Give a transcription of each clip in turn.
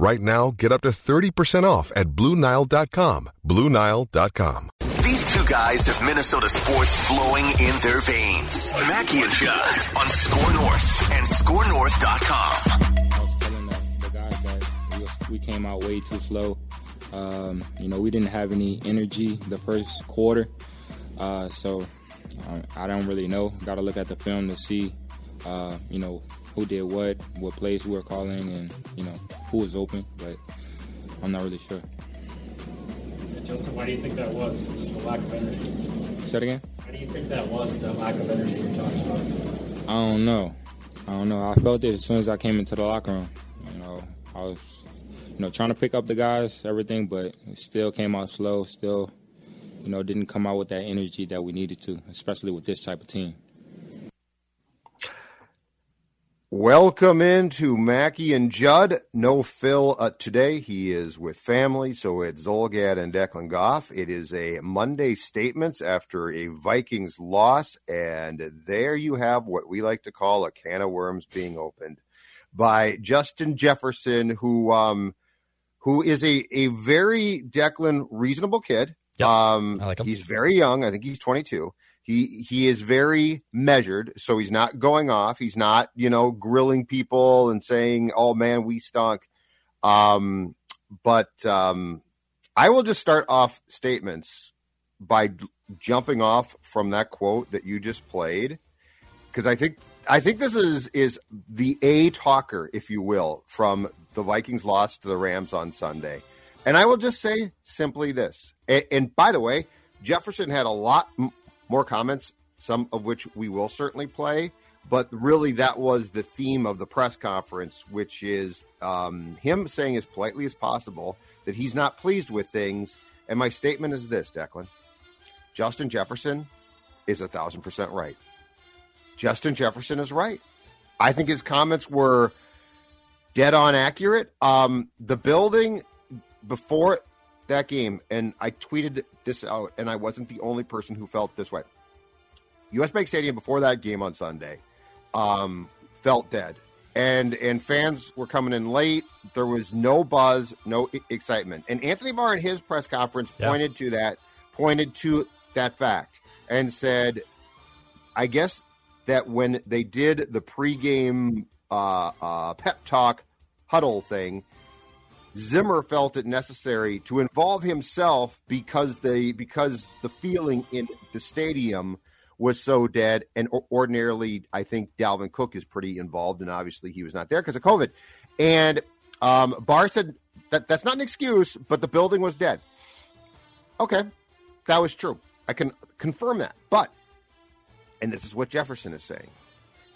Right now, get up to 30% off at BlueNile.com. BlueNile.com. These two guys have Minnesota sports flowing in their veins. Mackey and Judd on SKOR North and SKORNorth.com. I was telling the, the guys that we, was, we came out way too slow. Um, you know, we didn't have any energy the first quarter. Uh, so um, I don't really know. Got to look at the film to see, uh, you know, who did what, what plays we were calling, and, you know, who was open. But I'm not really sure. Justin, why do you think that was? Just the lack of energy. Say it again? Why do you think that was, the lack of energy you're talking about? I don't know. I don't know. I felt it as soon as I came into the locker room. You know, I was, you know, trying to pick up the guys, everything, but it still came out slow. Still, you know, didn't come out with that energy that we needed to, especially with this type of team. Welcome into Mackey and Judd. No Phil uh, today. He is with family, so it's Zulgad and Declan Goff. It is a Monday statements after a Vikings loss, and there you have what we like to call a can of worms being opened by Justin Jefferson, who um who is a a very Declan reasonable kid. Yep, um, like. He's very young. I think he's 22. He he is very measured, so he's not going off. He's not, you know, grilling people and saying, "Oh man, we stunk." Um, but um, I will just start off statements by jumping off from that quote that you just played, because I think I think this is is the a talker, if you will, from the Vikings loss to the Rams on Sunday. And I will just say simply this. And, and by the way, Jefferson had a lot more comments, some of which we will certainly play. But really, that was the theme of the press conference, which is um, him saying as politely as possible that he's not pleased with things. And my statement is this, Declan Justin Jefferson is a thousand percent right. Justin Jefferson is right. I think his comments were dead on accurate. Um, the building before that game, and I tweeted this out, and I wasn't the only person who felt this way. US Bank Stadium before that game on Sunday um, felt dead. And and fans were coming in late. There was no buzz, no excitement. And Anthony Barr in his press conference Yeah. pointed to that, pointed to that fact, and said, "I guess that when they did the pregame uh, uh, pep talk huddle thing, Zimmer felt it necessary to involve himself because they because the feeling in the stadium was so dead. And ordinarily, I think Dalvin Cook is pretty involved, and obviously he was not there because of COVID. And um, Barr said that that's not an excuse, but the building was dead. Okay, that was true. I can confirm that. But, and this is what Jefferson is saying.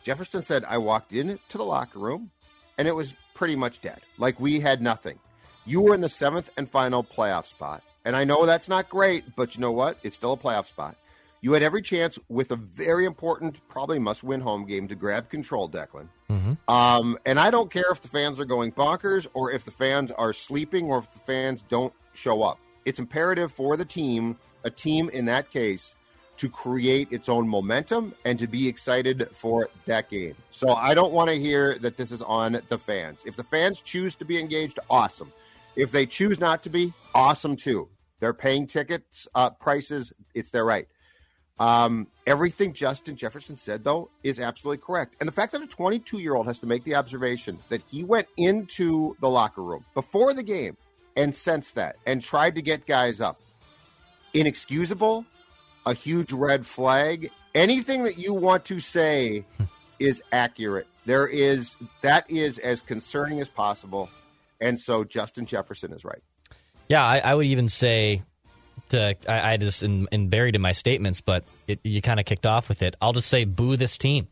Jefferson said, I walked into the locker room and it was pretty much dead. Like we had nothing. You were in the seventh and final playoff spot. And I know that's not great, but you know what? It's still a playoff spot. You had every chance with a very important, probably must win home game to grab control, Declan. Um, and I don't care if the fans are going bonkers or if the fans are sleeping or if the fans don't show up. It's imperative for the team, a team in that case, to create its own momentum and to be excited for that game. So I don't want to hear that this is on the fans. If the fans choose to be engaged, awesome. If they choose not to be, awesome too. They're paying tickets uh, prices; it's their right. Um, everything Justin Jefferson said, though, is absolutely correct. And the fact that a 22 year old has to make the observation that he went into the locker room before the game and sensed that and tried to get guys up, inexcusable, a huge red flag, anything that you want to say is accurate. There is that is as concerning as possible, and so Justin Jefferson is right. Yeah, I, I would even say to I, I just in, in buried in my statements, but it, you kind of kicked off with it. I'll just say boo this team.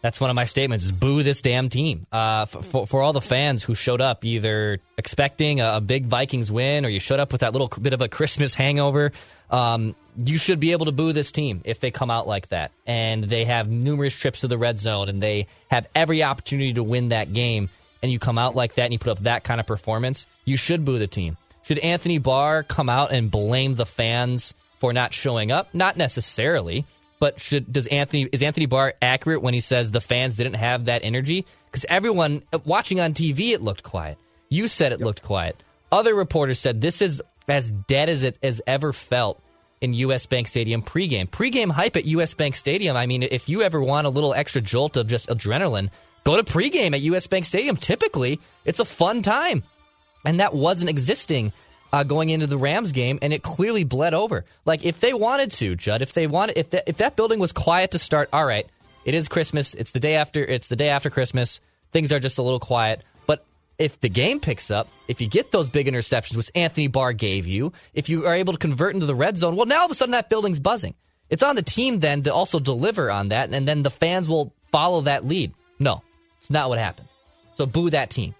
That's one of my statements: is boo this damn team. Uh, for, for all the fans who showed up either expecting a, a, big Vikings win or you showed up with that little bit of a Christmas hangover, um, you should be able to boo this team if they come out like that and they have numerous trips to the red zone and they have every opportunity to win that game. And you come out like that and you put up that kind of performance, you should boo the team. Should Anthony Barr come out and blame the fans for not showing up? Not necessarily. But should does Anthony is Anthony Barr accurate when he says the fans didn't have that energy? Because everyone watching on TV, it looked quiet. You said it yep. looked quiet. Other reporters said this is as dead as it has ever felt in US Bank Stadium pregame. Pregame hype at US Bank Stadium. I mean, if you ever want a little extra jolt of just adrenaline, go to pregame at US Bank Stadium. Typically, it's a fun time. And that wasn't existing uh, going into the Rams game, and it clearly bled over. Like if they wanted to, Judd, if they wanted, if that, if that building was quiet to start, all right, it is Christmas. It's the day after. It's the day after Christmas. Things are just a little quiet. But if the game picks up, if you get those big interceptions, which Anthony Barr gave you, if you are able to convert into the red zone, well, now all of a sudden that building's buzzing. It's on the team then to also deliver on that, and then the fans will follow that lead. No, it's not what happened. So boo that team.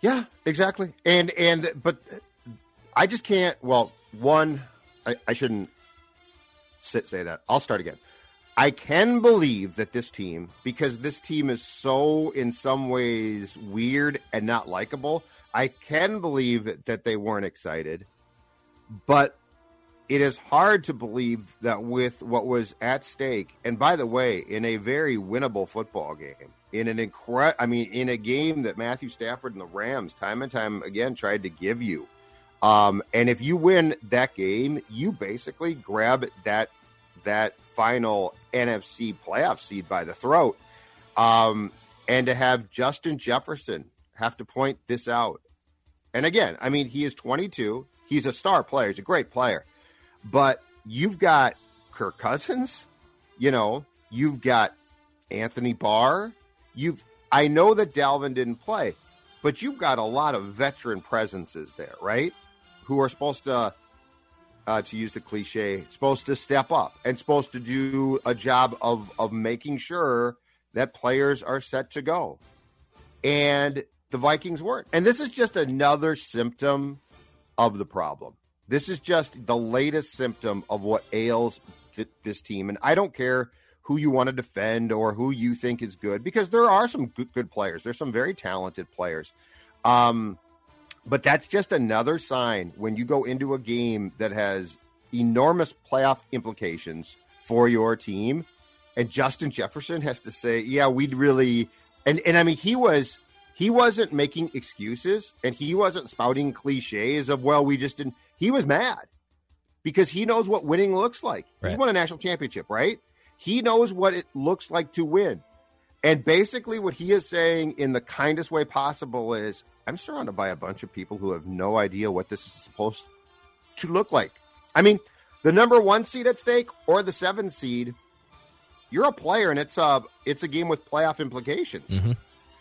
Yeah, exactly. And and but I just can't. Well, one, I, I shouldn't sit, say that. I'll start again. I can believe that this team, because this team is so in some ways weird and not likable, I can believe that they weren't excited. But it is hard to believe that with what was at stake, and by the way, in a very winnable football game, in an incredible, I mean, in a game that Matthew Stafford and the Rams time and time again tried to give you um, and if you win that game, you basically grab that that final NFC playoff seed by the throat. Um, and to have Justin Jefferson have to point this out. And again, I mean, he is 22. He's a star player. He's a great player. But you've got Kirk Cousins, you know, you've got Anthony Barr. You've I know that Dalvin didn't play, but you've got a lot of veteran presences there, right? Who are supposed to, uh, to use the cliche, supposed to step up and supposed to do a job of of making sure that players are set to go. And the Vikings weren't. And this is just another symptom of the problem. This is just the latest symptom of what ails th- this team. And I don't care who you want to defend or who you think is good because there are some good, good players. There's some very talented players. Um, but that's just another sign when you go into a game that has enormous playoff implications for your team. And Justin Jefferson has to say, yeah, we'd really and and I mean he was he wasn't making excuses and he wasn't spouting cliches of well, we just didn't he was mad because he knows what winning looks like. Right. He's won a national championship, right? He knows what it looks like to win. And basically what he is saying in the kindest way possible is I'm surrounded by a bunch of people who have no idea what this is supposed to look like. I mean, the number one seed at stake or the seven seed, you're a player, and it's a it's a game with playoff implications. Mm-hmm.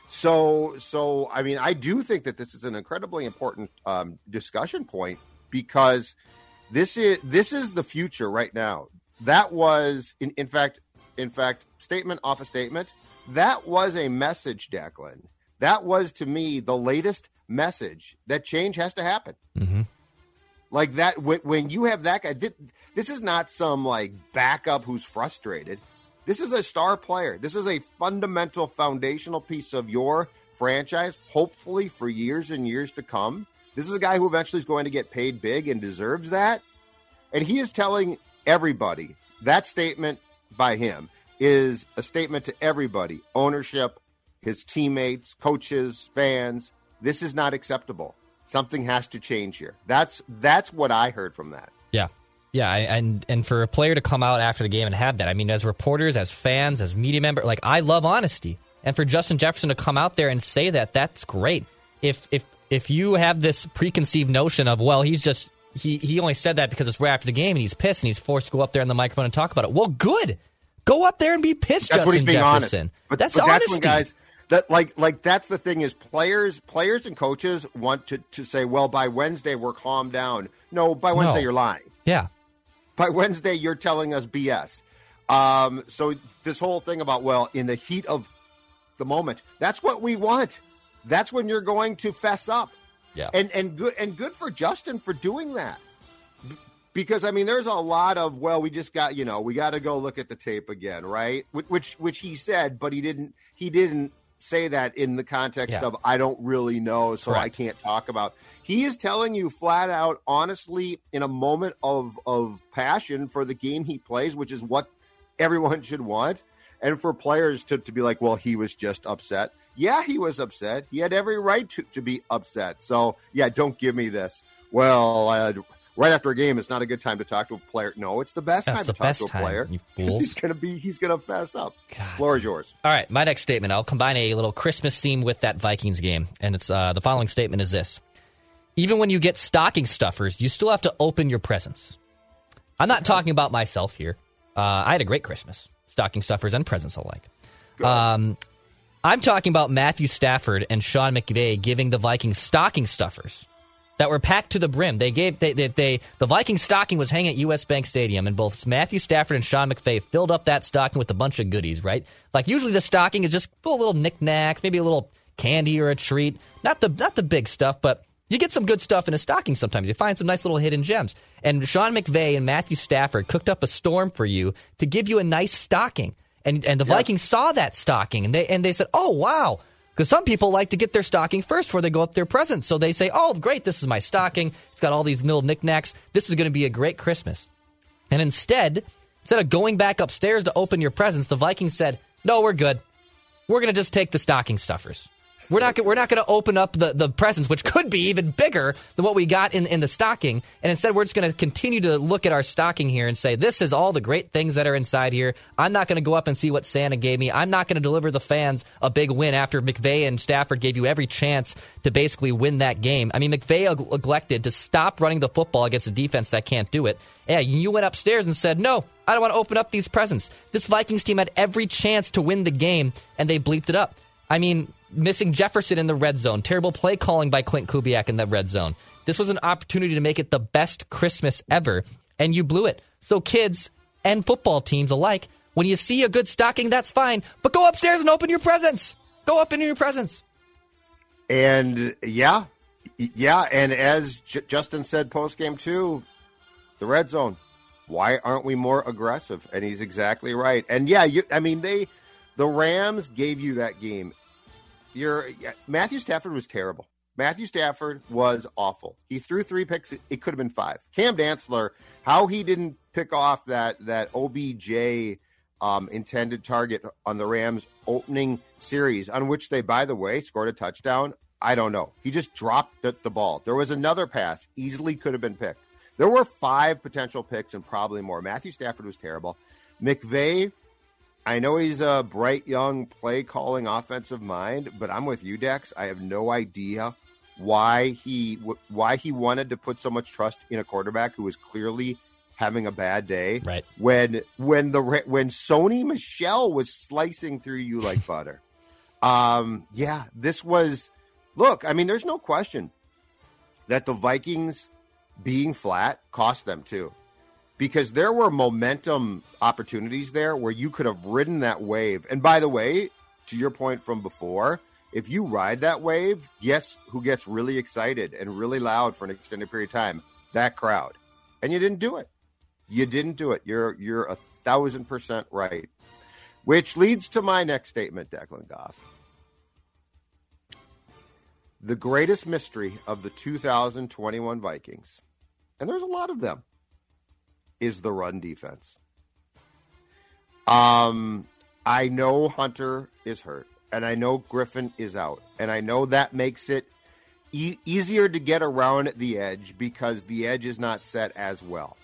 So, so I mean, I do think that this is an incredibly important um, discussion point because this is this is the future right now. That was, in, in fact, in fact, statement off a statement. That was a message, Declan, that was to me the latest message that change has to happen. Mm-hmm. Like that, when, when, you have that guy, this is not some like backup who's frustrated. This is a star player. This is a fundamental, foundational piece of your franchise, hopefully for years and years to come. This is a guy who eventually is going to get paid big and deserves that. And he is telling everybody that statement by him is a statement to everybody ownership, his teammates, coaches, fans. This is not acceptable. Something has to change here. That's that's what I heard from that. Yeah. Yeah, and and for a player to come out after the game and have that, I mean, as reporters, as fans, as media member, like I love honesty, and for Justin Jefferson to come out there and say that, that's great. If if if you have this preconceived notion of well, he's just he he only said that because it's right after the game and he's pissed and he's forced to go up there on the microphone and talk about it. Well, good. Go up there and be pissed, That's Justin what he's being Jefferson. honest. But that's but honesty. That's when guys that like like that's the thing is players players and coaches want to to say, well, by Wednesday we're calmed down. No, by Wednesday No. you're lying. yeah. By Wednesday you're telling us BS. Um, so this whole thing about well, in the heat of the moment, that's what we want. That's when you're going to fess up. Yeah. and and good and good for Justin for doing that. Because I mean, there's a lot of well, we just got you know we got to go look at the tape again, right? Which which, he said, but he didn't he didn't say that in the context Yeah. of I don't really know, so I can't talk about. He is telling you flat out, honestly, in a moment of of passion for the game he plays, which is what everyone should want, and for players to, to be like, well, he was just upset. Yeah, he was upset. He had every right to, to be upset. So, yeah, don't give me this. Well, uh, right after a game, it's not a good time to talk to a player. No, it's the best That's time the to talk to a time, player. you fools. He's gonna be. He's gonna fess up. God. Floor is yours. All right, my next statement. I'll combine a little Christmas theme with that Vikings game, and it's uh, the following statement is this: Even when you get stocking stuffers, you still have to open your presents. I'm not talking about myself here. Uh, I had a great Christmas, stocking stuffers and presents alike. Um, I'm talking about Matthew Stafford and Sean McVay giving the Vikings stocking stuffers that were packed to the brim. They gave they, they, they the Viking stocking was hanging at US Bank Stadium, and both Matthew Stafford and Sean McVay filled up that stocking with a bunch of goodies. Right, like usually the stocking is just a little knickknacks, maybe a little candy or a treat, not the not the big stuff, but. You get some good stuff in a stocking sometimes. You find some nice little hidden gems. And Sean McVay and Matthew Stafford cooked up a storm for you to give you a nice stocking. And and the Vikings saw that stocking and they and they said, "Oh, wow." Because some people like to get their stocking first before they go up their presents. So they say, oh, great, this is my stocking. It's got all these little knickknacks. This is going to be a great Christmas. And instead, instead of going back upstairs to open your presents, the Vikings said, no, we're good. We're going to just take the stocking stuffers. We're not. We're not going to open up the, the presents, which could be even bigger than what we got in, in the stocking. And instead, we're just going to continue to look at our stocking here and say, "This is all the great things that are inside here." I'm not going to go up and see what Santa gave me. I'm not going to deliver the fans a big win after McVay and Stafford gave you every chance to basically win that game. I mean, McVay neglected to stop running the football against a defense that can't do it. Yeah, you went upstairs and said, "No, I don't want to open up these presents." This Vikings team had every chance to win the game, and they bleeped it up. I mean, missing Jefferson in the red zone, terrible play calling by Klint Kubiak in the red zone. This was an opportunity to make it the best Christmas ever, and you blew it. So, kids and football teams alike, when you see a good stocking, that's fine, but go upstairs and open your presents. Go up into your presents. And yeah, yeah, and as J- Justin said post game too, the red zone. Why aren't we more aggressive? And he's exactly right. And yeah, you, I mean they, the Rams gave you that game. Your Matthew Stafford was terrible. Matthew Stafford was awful. He threw three picks. It, could have been five. Cam Dantzler, how he didn't pick off that that OBJ um, intended target on the Rams opening series, on which they, by the way, scored a touchdown. I don't know. He just dropped the, the ball. There was another pass, easily could have been picked. There were five potential picks and probably more. Matthew Stafford was terrible. McVay, I know he's a bright young play calling offensive mind, but I'm with you, Dex. I have no idea why he why he wanted to put so much trust in a quarterback who was clearly having a bad day. Right. When when the when Sony Michel was slicing through you like butter. Um yeah, this was look, I mean there's no question that the Vikings being flat cost them too. Because there were momentum opportunities there where you could have ridden that wave. And by the way, to your point from before, if you ride that wave, guess who gets really excited and really loud for an extended period of time? That crowd. And you didn't do it. You didn't do it. You're you're a thousand percent right. Which leads to my next statement, Declan Goff. The greatest mystery of the 2021 Vikings, and there's a lot of them, is the run defense. Um, I know Hunter is hurt, and I know Griffin is out, and I know that makes it e- easier to get around the edge because the edge is not set as well.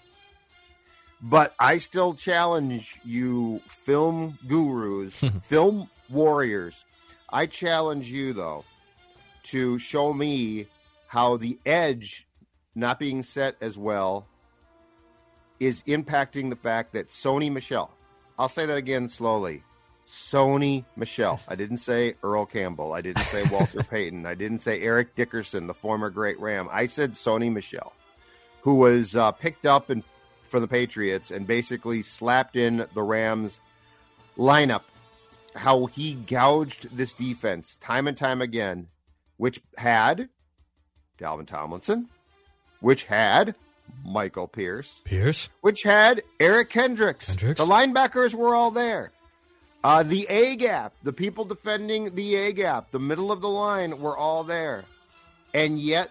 But I still challenge you, film gurus, film warriors. I challenge you, though, to show me how the edge not being set as well is impacting the fact that Sony Michel, I'll say that again slowly. Sony Michel. I didn't say Earl Campbell. I didn't say Walter Payton. I didn't say Eric Dickerson, the former great Ram. I said Sony Michel, who was uh, picked up in, for the Patriots and basically slapped in the Rams lineup. How he gouged this defense time and time again, which had Dalvin Tomlinson, which had Michael Pierce, Pierce, which had Eric Kendricks. Kendricks. The linebackers were all there. Uh, the A gap, the people defending the A gap, the middle of the line were all there. And yet,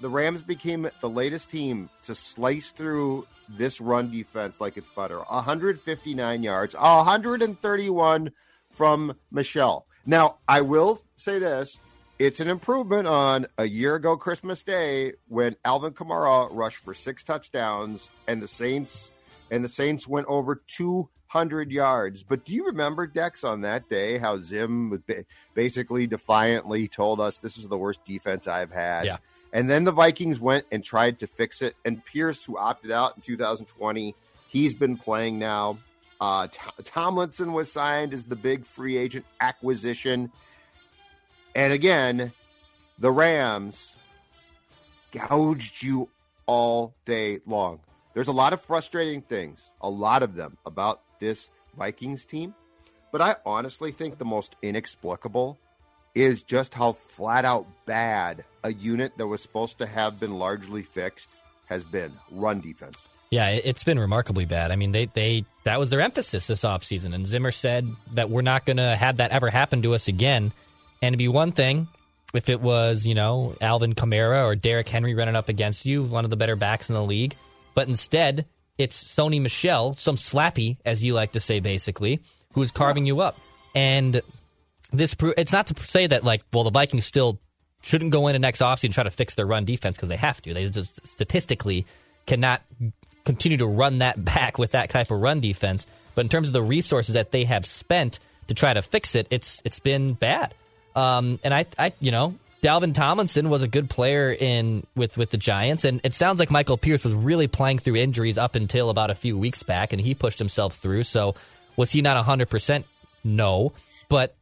the Rams became the latest team to slice through this run defense like it's butter. 159 yards, 131 from Michel. Now, I will say this it's an improvement on a year ago Christmas Day when Alvin Kamara rushed for six touchdowns and the Saints and the Saints went over 200 yards. But do you remember Dex on that day how Zim basically defiantly told us this is the worst defense I've had? Yeah. And then the Vikings went and tried to fix it. And Pierce, who opted out in 2020, he's been playing now. Uh, Tomlinson was signed as the big free agent acquisition. And again, the Rams gouged you all day long. There's a lot of frustrating things, a lot of them about this Vikings team. But I honestly think the most inexplicable is just how flat out bad a unit that was supposed to have been largely fixed has been run defense. Yeah, it- it's been remarkably bad. I mean, they they that was their emphasis this offseason. And Zimmer said that we're not going to have that ever happen to us again. And it'd be one thing if it was, you know, Alvin Kamara or Derrick Henry running up against you, one of the better backs in the league. But instead, it's Sony Michel, some slappy, as you like to say, basically, who's carving you up. And this it's not to say that like well the Vikings still shouldn't go into next offseason and try to fix their run defense because they have to. They just statistically cannot continue to run that back with that type of run defense. But in terms of the resources that they have spent to try to fix it, it's it's been bad. Um, and I, I, you know, Dalvin Tomlinson was a good player in with with the Giants, and it sounds like Michael Pierce was really playing through injuries up until about a few weeks back, and he pushed himself through. So was he not hundred percent? No, but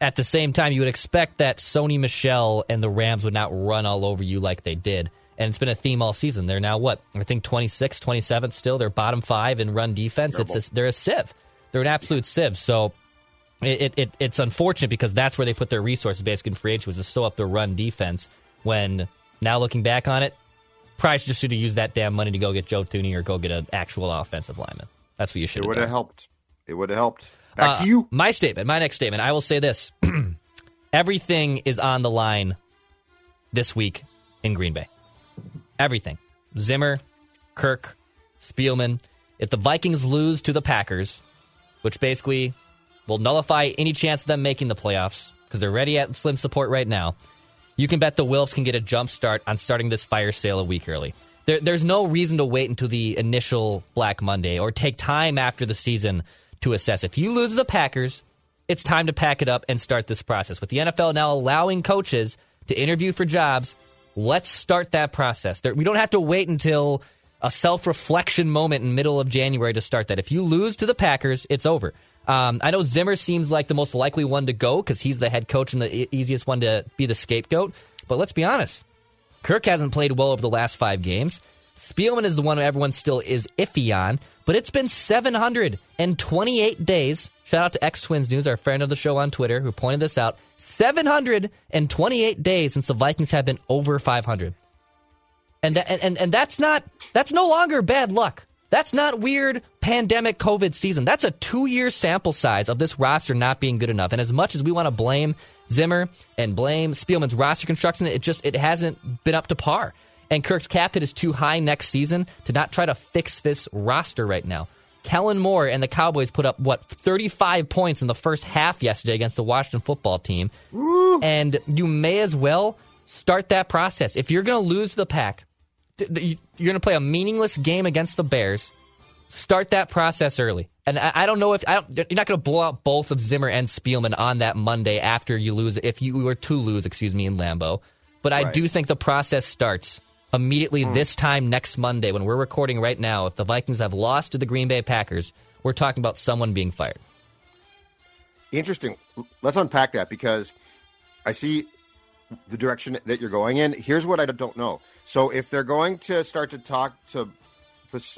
at the same time, you would expect that Sony Michel and the Rams would not run all over you like they did. And it's been a theme all season. They're now what? I think 26, 27th still. They're bottom five in run defense. It's a, they're a sieve. They're an absolute sieve. So it, it, it's unfortunate because that's where they put their resources basically in free agency was to sew up their run defense. When now looking back on it, probably just should have used that damn money to go get Joe Thuney or go get an actual offensive lineman. That's what you should have. It would have helped. It would have helped. Back Uh, to you. My statement, my next statement. I will say this: everything is on the line this week in Green Bay. Everything. Zimmer, Kirk, Spielman. If the Vikings lose to the Packers, which basically will nullify any chance of them making the playoffs because they're ready at slim support right now, you can bet the Wilfs can get a jump start on starting this fire sale a week early. There, there's no reason to wait until the initial Black Monday or take time after the season to assess. If you lose the Packers, it's time to pack it up and start this process. With the NFL now allowing coaches to interview for jobs, let's start that process. There, we don't have to wait until a self reflection moment in middle of January to start that. If you lose to the Packers, it's over. Um, I know Zimmer seems like the most likely one to go because he's the head coach and the e- easiest one to be the scapegoat. But let's be honest, Kirk hasn't played well over the last five games. Spielman is the one everyone still is iffy on, but it's been 728 days. Shout out to X Twins News, our friend of the show on Twitter, who pointed this out. 728 days since the Vikings have been over 500. And, that, and, and that's not that's no longer bad luck. That's not weird pandemic COVID season. That's a two year sample size of this roster not being good enough. And as much as we want to blame Zimmer and blame Spielman's roster construction, it just it hasn't been up to par. And Kirk's cap hit is too high next season to not try to fix this roster right now. Kellen Moore and the Cowboys put up what 35 points in the first half yesterday against the Washington football team. And you may as well start that process. If you're going to lose the pack, you're going to play a meaningless game against the Bears. Start that process early. And I, I don't know if I don't, you're not going to blow out both of Zimmer and Spielman on that Monday after you lose, if you were to lose, excuse me, in Lambeau. But I Right. do think the process starts immediately hmm. this time next Monday when we're recording right now, if the Vikings have lost to the Green Bay Packers, we're talking about someone being fired. Interesting. Let's unpack that because I see the direction that you're going in. Here's what I don't know. So if they're going to start to talk to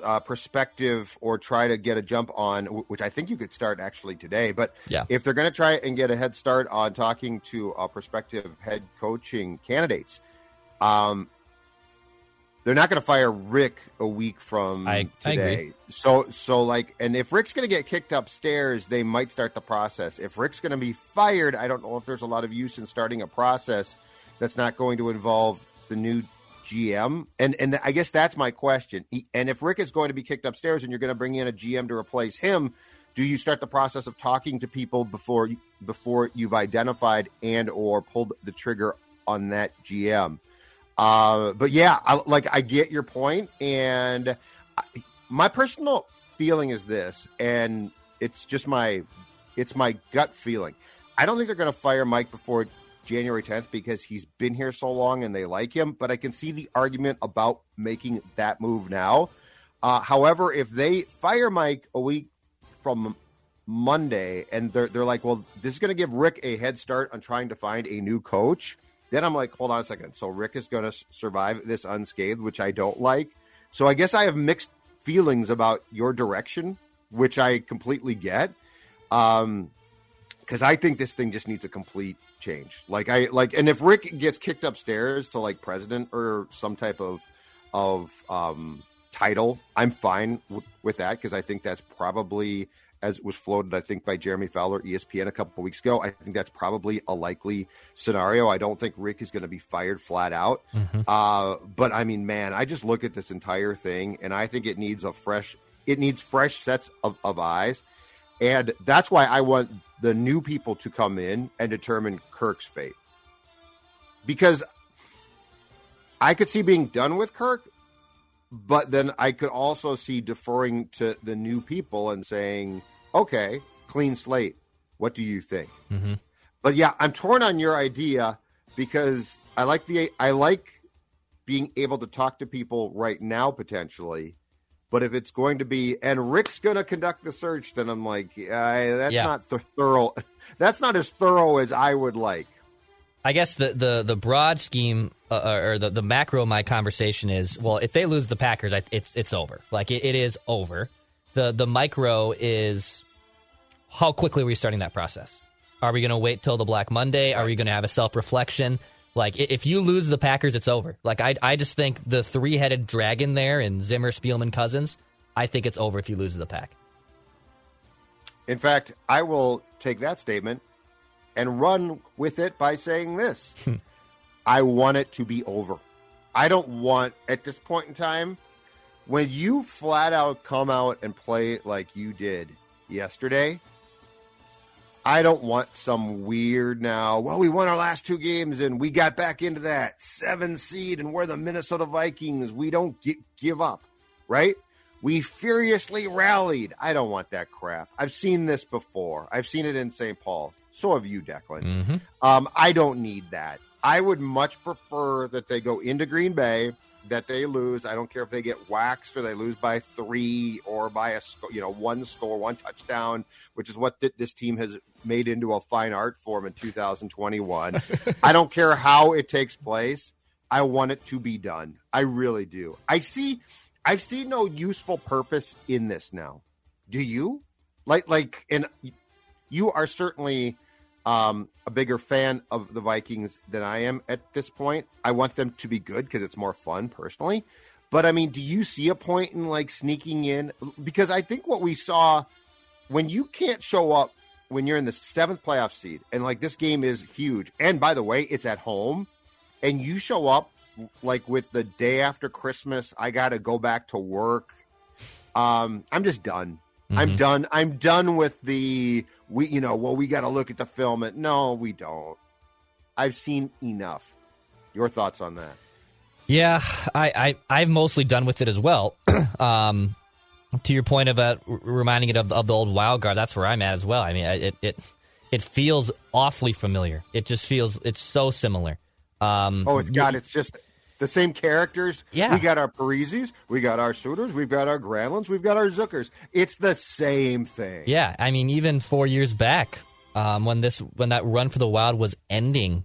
uh, perspective or try to get a jump on, which I think you could start actually today, but Yeah. if they're going to try and get a head start on talking to uh, prospective head coaching candidates, um, they're not going to fire Rick a week from I- I today. agree. So, so like, and if Rick's going to get kicked upstairs, they might start the process. If Rick's going to be fired, I don't know if there's a lot of use in starting a process that's not going to involve the new GM. And and I guess that's my question. And if Rick is going to be kicked upstairs, and you're going to bring in a GM to replace him, do you start the process of talking to people before before you've identified and or pulled the trigger on that GM? Uh, but yeah, I, like I get your point, and I, my personal feeling is this, and it's just my it's my gut feeling. I don't think they're going to fire Mike before January 10th because he's been here so long and they like him. But I can see the argument about making that move now. Uh, however, if they fire Mike a week from Monday and they're they're like, well, this is going to give Rick a head start on trying to find a new coach. Then I'm like, hold on a second. So Rick is going to survive this unscathed, which I don't like. So I guess I have mixed feelings about your direction, which I completely get. Um, because I think this thing just needs a complete change. Like I like, and if Rick gets kicked upstairs to like president or some type of of um, title, I'm fine w- with that because I think that's probably as was floated, I think by Jeremy Fowler, ESPN a couple weeks ago. I think that's probably a likely scenario. I don't think Rick is going to be fired flat out. Uh, but I mean, man, I just look at this entire thing and I think it needs a fresh, it needs fresh sets of, of eyes. And that's why I want the new people to come in and determine Kirk's fate. Because I could see being done with Kirk, but then I could also see deferring to the new people and saying, okay, clean slate. What do you think? Mm-hmm. But yeah, I'm torn on your idea because I like the I like being able to talk to people right now potentially. But if it's going to be and Rick's going to conduct the search, then I'm like, yeah, that's Yeah. not th- thorough. That's not as thorough as I would like. I guess the the the broad scheme uh, or the the macro of my conversation is well, if they lose the Packers, I, it's it's over. Like it, it is over. The the micro is how quickly are we starting that process? Are we going to wait till the Black Monday? Are we going to have a self reflection? Like if you lose the Packers, it's over. Like I I just think the three headed dragon there in Zimmer, Spielman, Cousins. I think it's over if you lose the pack. In fact, I will take that statement and run with it by saying this hmm. I want it to be over. I don't want, at this point in time, when you flat out come out and play like you did yesterday, I don't want some weird now. Well, we won our last two games and we got back into that seven seed and we're the Minnesota Vikings. We don't gi- give up, right? We furiously rallied. I don't want that crap. I've seen this before. I've seen it in St. Paul. So have you, Declan. Mm-hmm. Um, I don't need that. I would much prefer that they go into Green Bay, that they lose. I don't care if they get waxed or they lose by three or by a sco- you know one score, one touchdown, which is what th- this team has made into a fine art form in 2021. I don't care how it takes place. I want it to be done. I really do. I see. I see no useful purpose in this now. Do you? Like, like, and you are certainly um, a bigger fan of the Vikings than I am at this point. I want them to be good because it's more fun personally. But I mean, do you see a point in like sneaking in? Because I think what we saw when you can't show up when you're in the seventh playoff seed, and like this game is huge. And by the way, it's at home, and you show up like with the day after Christmas, I got to go back to work. Um, I'm just done. I'm done. I'm done with the we. You know, well, we got to look at the film. And no, we don't. I've seen enough. Your thoughts on that? Yeah, I, I I've mostly done with it as well. um, to your point about reminding it of, of the old wild card, that's where I'm at as well. I mean, I- it it it feels awfully familiar. It just feels it's so similar. Um, oh it's got It's just the same characters. Yeah. we got our Parises, we got our Suters, we've got our Granlunds, we've got our Zuckers. It's the same thing. Yeah, I mean, even four years back, um, when this when that run for the Wild was ending,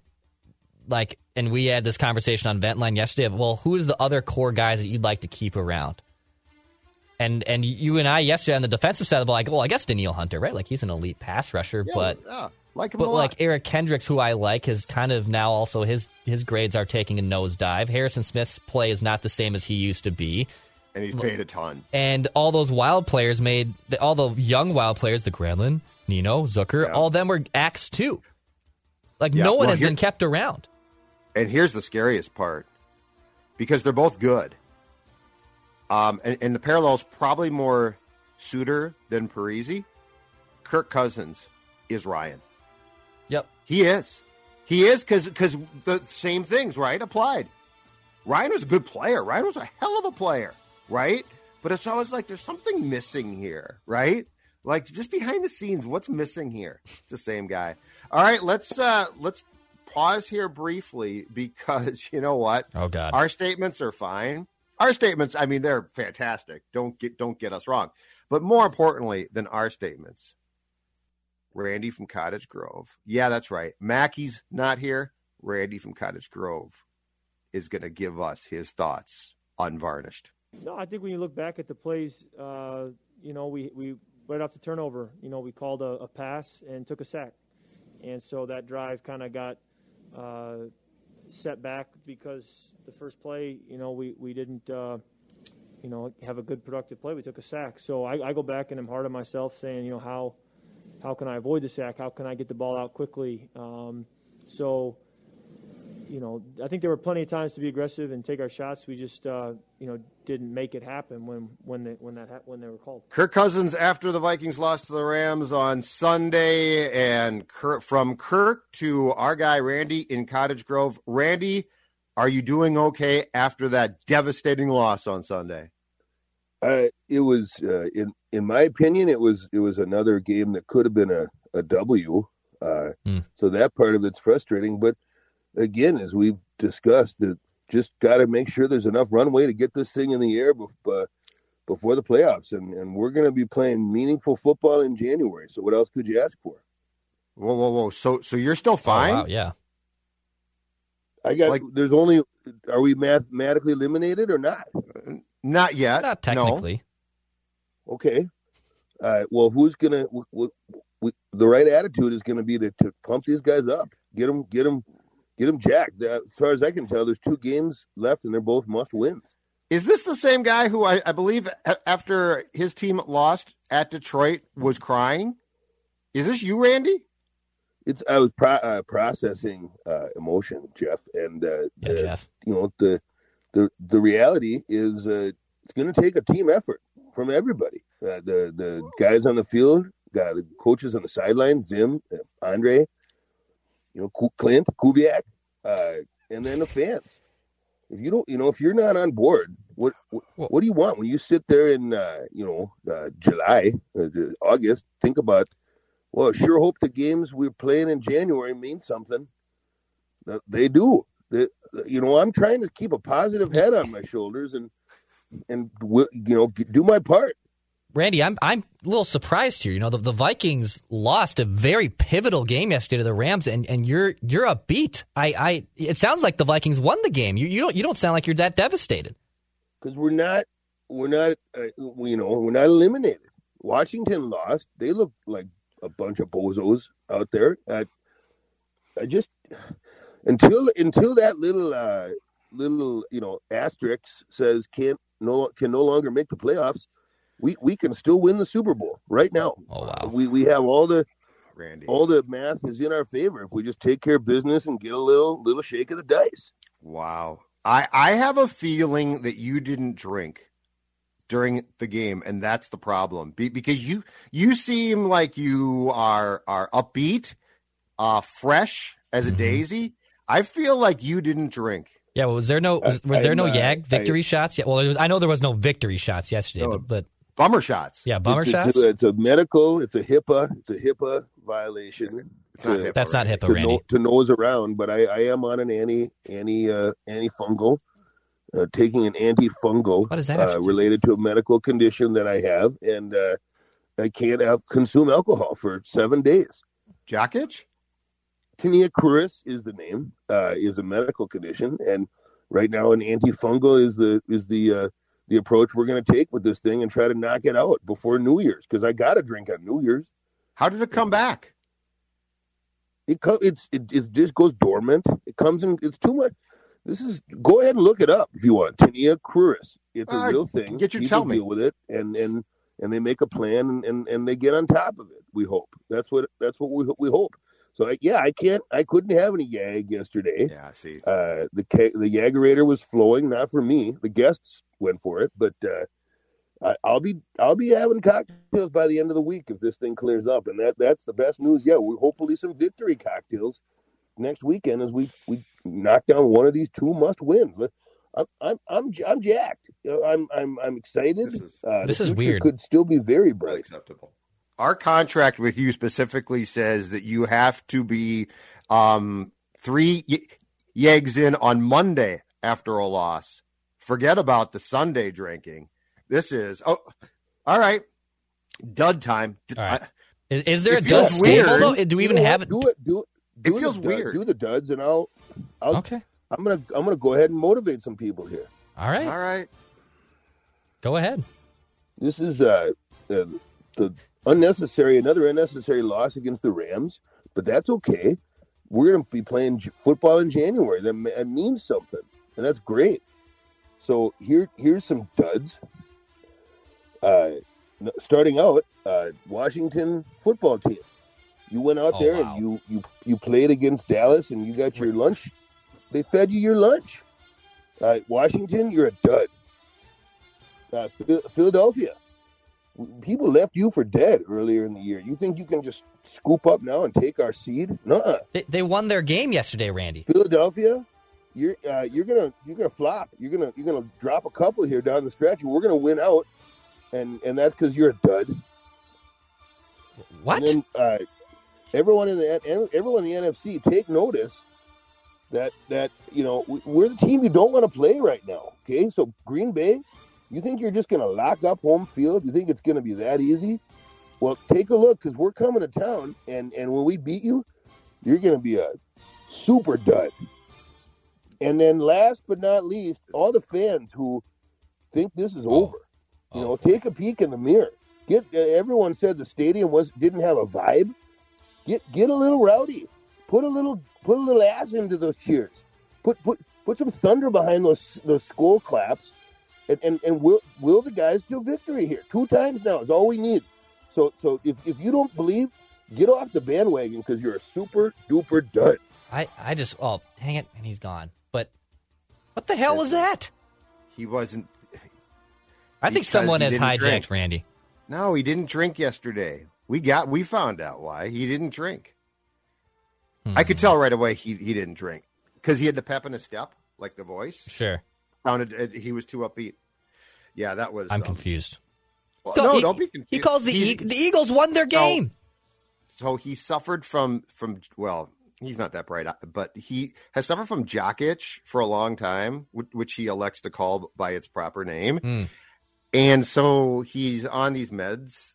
like, and we had this conversation on Ventline yesterday. Of, well, who is the other core guys that you'd like to keep around? And and you and I yesterday on the defensive side of the ball, like, well, I guess Danielle Hunter, right? Like he's an elite pass rusher, Yeah, but yeah, like him but a lot. like Eric Kendricks, who I like, is kind of now also his his grades are taking a nosedive. Harrison Smith's play is not the same as he used to be. and he's paid a ton. and all those wild players made the, all the young wild players, the Gremlin, Nino, Zucker, Yeah. all them were acts too. Like Yeah, no one well, has been kept around. And here's the scariest part, because they're both good. Um, and, and the parallel's probably more Suter than Parise. Kirk Cousins is Ryan. Yep. He is. He is because because the same things right applied. Ryan was a good player. Ryan was a hell of a player, right? But it's always like there's something missing here, right? Like just behind the scenes, what's missing here? It's the same guy. All right, let's uh let's pause here briefly because you know what? Oh God. Our statements are fine. Our statements, I mean, they're fantastic. Don't get don't get us wrong. But more importantly than our statements, Randy from Cottage Grove. Yeah, that's right. Mackey's not here. Randy from Cottage Grove is going to give us his thoughts unvarnished. No, I think when you look back at the plays, uh, you know, we, we right off the turnover, you know, we called a, a pass and took a sack, and so that drive kind of got uh, set back because the first play, you know, we we didn't, uh, you know, have a good productive play. We took a sack, so I, I go back and I'm hard on myself, saying, you know, how how can I avoid the sack? How can I get the ball out quickly? Um, so you know, I think there were plenty of times to be aggressive and take our shots. We just, uh, you know, didn't make it happen when when they, when that ha- when they were called. Kirk Cousins after the Vikings lost to the Rams on Sunday, and Kirk, from Kirk to our guy Randy in Cottage Grove. Randy, are you doing okay after that devastating loss on Sunday? Uh, it was, uh, in in my opinion, it was it was another game that could have been a a W. Uh, Hmm. So that part of it's frustrating, but again, as we've discussed, that just got to make sure there's enough runway to get this thing in the air bef- uh, before the playoffs, and and we're going to be playing meaningful football in January. So what else could you ask for? Whoa, whoa, whoa! So, so you're still Oh, fine? wow, yeah. I got Like- there's only are we mathematically eliminated or not? Not yet. Not No. Technically. Okay. Uh, well, who's gonna? W- w- w- the right attitude is going to be to, to pump these guys up, get them, get them, get them jacked. Uh, as far as I can tell, there's two games left, and they're both must wins. Is this the same guy who I, I believe after his team lost at Detroit was crying? Is this you, Randy? It's I was pro- uh, processing uh, emotion, Jeff, and uh, Yeah, the- Jeff. you know the the the reality is uh, it's going to take a team effort from everybody. Uh, the the guys on the field, uh, the coaches on the sideline, Zim, uh, Andre, you know, Klint, Kubiak, uh, and then the fans. If you don't, you know, if you're not on board, what what, what do you want when you sit there in, uh, you know, uh, July, uh, August? Think about. Well, sure hope the games we're playing in January mean something. They do. They, you know, I'm trying to keep a positive head on my shoulders and and you know do my part. Randy, I'm I'm a little surprised here. You know, the, the Vikings lost a very pivotal game yesterday to the Rams, and, and you're you're upbeat. I, I it sounds like the Vikings won the game. You you don't you don't sound like you're that devastated. because we're not we're not uh, you know we're not eliminated. Washington lost. They look like a bunch of bozos out there. Uh, I just until until that little uh, little you know asterisk says can't no can no longer make the playoffs. We we can still win the Super Bowl right now. Oh wow. We we have all the Randy. all the math is in our favor if we just take care of business and get a little little shake of the dice. Wow. I, I have a feeling that you didn't drink during the game, and that's the problem. Be, because you you seem like you are are upbeat, uh, fresh as a Mhm. daisy. I feel like you didn't drink. Yeah, well, was there no was, I- was there no I'm, uh, Yag victory shots? Yeah, well, there was, I know there was no victory shots yesterday, No. but, but Bummer shots. yeah, bummer it's, shots. A, it's a medical. It's a HIPAA. It's a HIPAA violation. It's not HIPAA, That's not Randy. HIPAA, to, Randy. no, to nose around, but I, I am on an anti anti uh, antifungal, uh, taking an antifungal What does that uh, related to a medical condition that I have, and uh, I can't have, consume alcohol for seven days. Jack itch? Tinea cruris is the name, uh, is a medical condition, and right now an antifungal is the is the uh, the approach we're going to take with this thing and try to knock it out before New Year's because I got to drink on New Year's. How did it come back? It co- it's it, it just goes dormant. It comes in. It's too much. This is go ahead and look it up if you want. Tinea cruris. It's a Ah, real thing. get you People tell me. deal with it, and and and they make a plan and, and and they get on top of it. We hope that's what that's what we we hope. So I, yeah, I can't. I couldn't have any yag yesterday. Yeah, I see. Uh, the ca- the Yagerator was flowing, not for me. The guests went for it, but uh, I, I'll be I'll be having cocktails by the end of the week if this thing clears up, and that that's the best news. Yeah, we hopefully some victory cocktails next weekend as we we knock down one of these two must wins. I'm I'm I'm, I'm jacked. I'm I'm I'm excited. This is Uh, This is weird. Could still be very bright. unacceptable. Our contract with you specifically says that you have to be um, three y- yegs in on Monday after a loss. Forget about the Sunday drinking. This is oh, all right. Dud time. D- All right. I- Is, is there a dud feels stable though? Do we even know have it? Do it. Do it. It do the feels dud- weird. Do the duds, and I'll. I'll. Okay. I'm gonna. I'm gonna go ahead and motivate some people here. All right. all right. Go ahead. This is uh, the, the unnecessary, another unnecessary loss against the Rams, but that's okay. We're going to be playing football in January. That, that means something, and that's great. So here, here's some duds. Uh, starting out, uh, Washington football team. You went out Oh, there wow. and you, you you played against Dallas, and you got your lunch. They fed you your lunch. Uh, Washington, you're a dud. Uh, Philadelphia, people left you for dead earlier in the year. You think you can just scoop up now and take our seed? Nuh-uh. They, they won their game yesterday, Randy. Philadelphia, you're uh, you're gonna you're gonna flop. You're gonna you're gonna drop a couple here down the stretch, and we're gonna win out, and and that's because you're a dud. What? Then, uh, everyone in the everyone in the NFC take notice that that you know we- we're the team you don't want to play right now. Okay, so Green Bay, you think you're just going to lock up home field? You think it's going to be that easy? Well, take a look because we're coming to town, and and when we beat you, you're going to be a super dud. And then last but not least, all the fans who think this is over, you know, take a peek in the mirror. Get uh, everyone said the stadium was didn't have a vibe. Get get a little rowdy. Put a little put a little ass into those cheers. Put put put some thunder behind those those skull claps, and and, and will will the guys do victory here? Two times now is all we need. So so if if you don't believe, get off the bandwagon because you're a super duper dud. I, I just, oh, dang it, and he's gone. But what the hell was that? He wasn't. I think someone has hijacked drink. Randy. No, he didn't drink yesterday. We got we found out why he didn't drink. I could hmm. tell right away he he didn't drink because he had the pep in his step, like the voice Sure. Sounded. uh, He was too upbeat. Yeah, that was. I'm um, confused. well, no, he- don't be confused. He calls the He's- e- the Eagles won their game. So he suffered from from well, he's not that bright, but he has suffered from jock itch for a long time, which he elects to call by its proper name. Hmm. And so he's on these meds.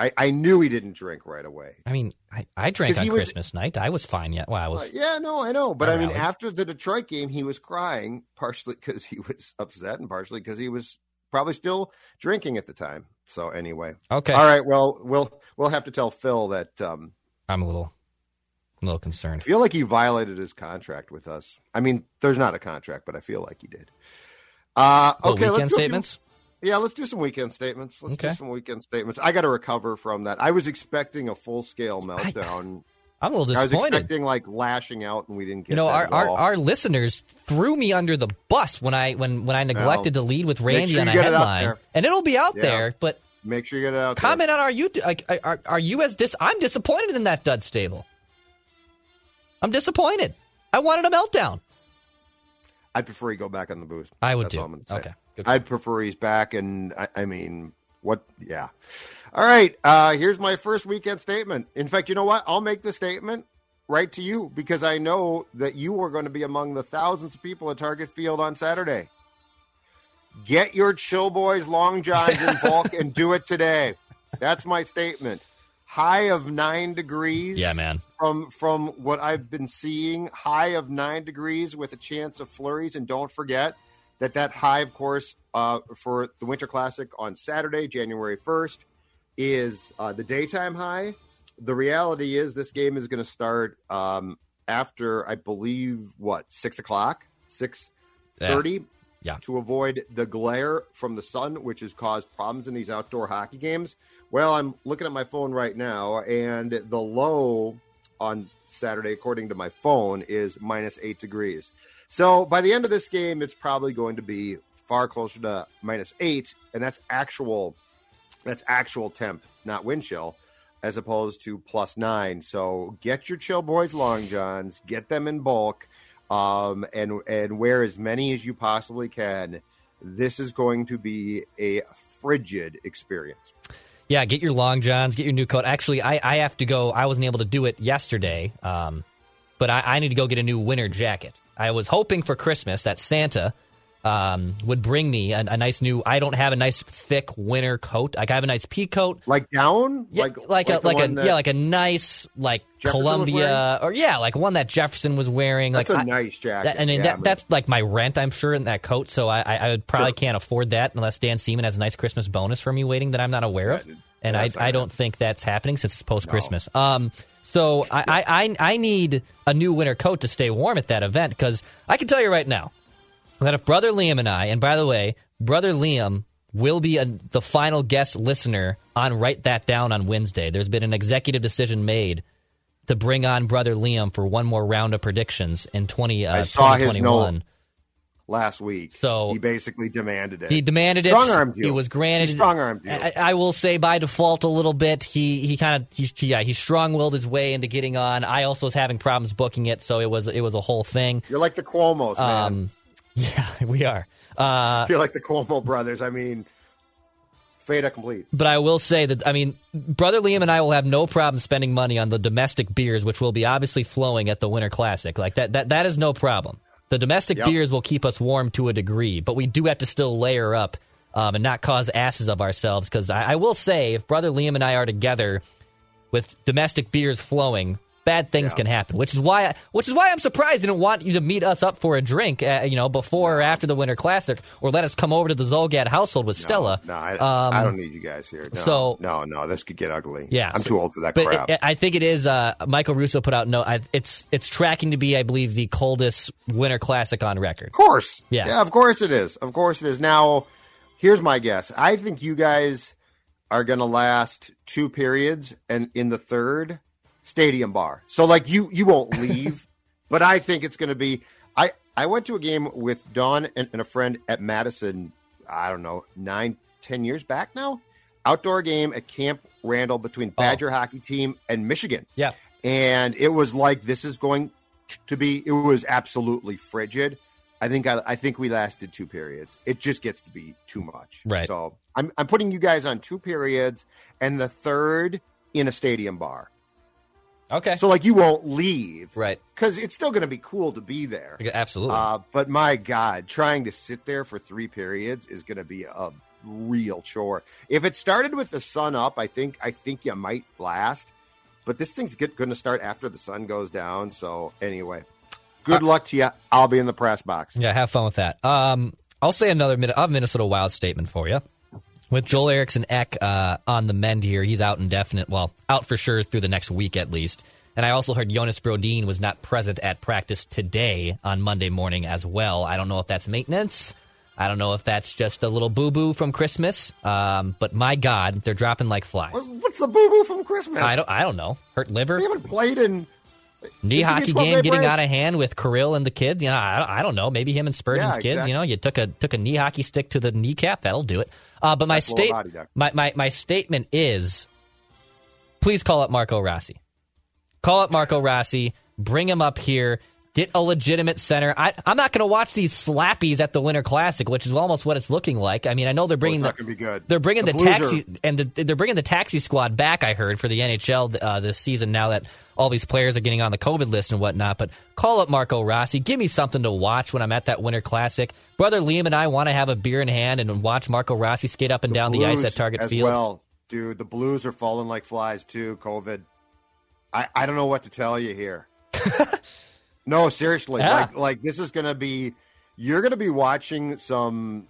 I, I knew he didn't drink right away. I mean, I, I drank on was- Christmas night. I was fine yet. Well, I was. Uh, yeah, no, I know, but I mean, rallied. after the Detroit game, he was crying partially because he was upset and partially because he was probably still drinking at the time. So anyway, Okay. all right. Well, we'll we'll have to tell Phil that um, I'm a little, a little concerned. I feel like he violated his contract with us. I mean, there's not a contract, but I feel like he did. Uh, Little okay, weekend do a few- statements. Yeah, let's do some weekend statements. Let's Okay. do some weekend statements. I got to recover from that. I was expecting a full scale meltdown. I'm a little disappointed. I was expecting like lashing out, and we didn't get. You know, our, our, our listeners threw me under the bus when I when when I neglected to lead with Randy sure on a get it headline, and it'll be out Yeah. there. But Make sure you get it out. there. comment on our YouTube. Like, are, are you as dis? I'm disappointed in that dud stable. I'm disappointed. I wanted a meltdown. I'd prefer he go back on the boost. I would That's too. all I'm gonna say. Okay. I'd prefer he's back, and I, I mean, what? Yeah. All right. Uh, here's my first weekend statement. In fact, you know what? I'll make the statement right to you because I know that you are going to be among the thousands of people at Target Field on Saturday. Get your chill boys long johns in bulk and do it today. That's my statement. High of nine degrees. Yeah, man. From from what I've been seeing, high of nine degrees with a chance of flurries. And don't forget that that high, of course, uh, for the Winter Classic on Saturday, January first, is uh, the daytime high. The reality is this game is going to start um, after I believe what six o'clock, six thirty. Yeah. To avoid the glare from the sun, which has caused problems in these outdoor hockey games. Well, I'm looking at my phone right now, and the low on Saturday, according to my phone, is minus eight degrees. So by the end of this game, it's probably going to be far closer to minus eight, and that's actual that's actual temp, not wind chill, as opposed to plus nine. So get your chill boys long johns, get them in bulk, um, and and wear as many as you possibly can. This is going to be a frigid experience. Yeah, get your long johns, get your new coat. Actually, I, I have to go. I wasn't able to do it yesterday, um, but I, I need to go get a new winter jacket. I was hoping for Christmas that Santa um, would bring me a, a, nice new. I don't have a nice thick winter coat. Like I have a nice pea coat, like down, yeah, like like, like a like a yeah, like a nice like Jefferson Columbia or yeah, like one that Jefferson was wearing. That's like a I, nice jacket. That, I mean, yeah, that, that's like my rent, I'm sure, in that coat. So I, I, I would probably Sure. can't afford that unless Dan Seeman has a nice Christmas bonus for me waiting that I'm not aware of. Yeah, And I, I don't think that's happening since it's post Christmas. Um, so I, I, I, need a new winter coat to stay warm at that event because I can tell you right now that if Brother Liam and I, and by the way, Brother Liam will be a, the final guest listener on Write That Down on Wednesday. There's been an executive decision made to bring on Brother Liam for one more round of predictions in 20, uh, I saw his 2021. note last week. So- he basically demanded it. He demanded it. Strong-armed you. He was granted. Strong-armed you. I, I will say by default a little bit. He he kind of he, yeah he strong willed his way into getting on. I also was having problems booking it, so it was it was a whole thing. You're like the Cuomo's, man. Um, yeah, we are. Uh, You're like the Cuomo brothers. I mean, fade complete. But I will say that I mean, brother Liam and I will have no problem spending money on the domestic beers, which will be obviously flowing at the Winter Classic. Like that, that that is no problem. The domestic Yep. beers will keep us warm to a degree, but we do have to still layer up um, and not cause asses of ourselves. Because I, I will say, if brother Liam and I are together with domestic beers flowing. Bad things Yeah. can happen, which is why which is why I'm surprised they didn't want you to meet us up for a drink, uh, you know, before or after the Winter Classic, or let us come over to the Zulgad household with Stella. No, I, Um, I don't need you guys here. No, so- no, no, this could get ugly. Yeah, I'm so- too old for that but crap. it- I think it is. Uh, Michael Russo put out no. I, it's it's tracking to be, I believe, the coldest Winter Classic on record. Of course. Yeah. of course it is. Of course it is. Now, here's my guess. I think you guys are going to last two periods and in the third stadium bar. So like you you won't leave, but I think it's going to be I I went to a game with Dawn and, and a friend at Madison, I don't know, nine, ten years back now. Outdoor game at Camp Randall between oh. Badger hockey team and Michigan. Yeah, and it was like this is going to be it was absolutely frigid. I think i, I think we lasted two periods. It just gets to be too much. Right. so I'm, I'm putting you guys on two periods. And the third in a stadium bar okay, so like you won't leave. Right, because it's still going to be cool to be there. Absolutely. uh, but my god trying to sit there for three periods is going to be a real chore. If it started with the sun up i think i think you might last but this thing's going to start after the sun goes down so anyway. Good luck to you i'll be in the press box. Yeah, have fun with that. Um, I'll say another minute I of Minnesota Wild statement for you. With Joel Eriksson Ek uh, on the mend here, he's out indefinite. Well, out for sure through the next week at least. And I also heard Jonas Brodin was not present at practice today on Monday morning as well. I don't know if that's maintenance. I don't know if that's just a little boo boo from Christmas. Um, but my God, they're dropping like flies. What's the boo-boo from christmas I don't. I don't know. Hurt liver. they haven't played in Knee This could be hockey game getting break. out of hand with Kirill and the kids. You know, I, I don't know. Maybe him and Spurgeon's Yeah, kids. exactly. You know, you took a took a knee hockey stick to the kneecap. That'll do it. Uh, but my state my, my my statement is, please call up Marco Rossi. Call up Marco Rossi. Bring him up here. Get a legitimate center. I, I'm not going to watch these slappies at the Winter Classic, which is almost what it's looking like. I mean, I know they're bringing not the they're bringing The the, taxi are- and the, they're bringing the taxi squad back. I heard for the NHL uh, this season now that all these players are getting on the COVID list and whatnot. But call up Marco Rossi. Give me something to watch when I'm at that Winter Classic. Brother Liam and I want to have a beer in hand and watch Marco Rossi skate up and down the ice at Target as Field. Well, dude, the Blues are falling like flies too. COVID. I I don't know what to tell you here. no, seriously, Yeah. like like this is gonna be. You're gonna be watching some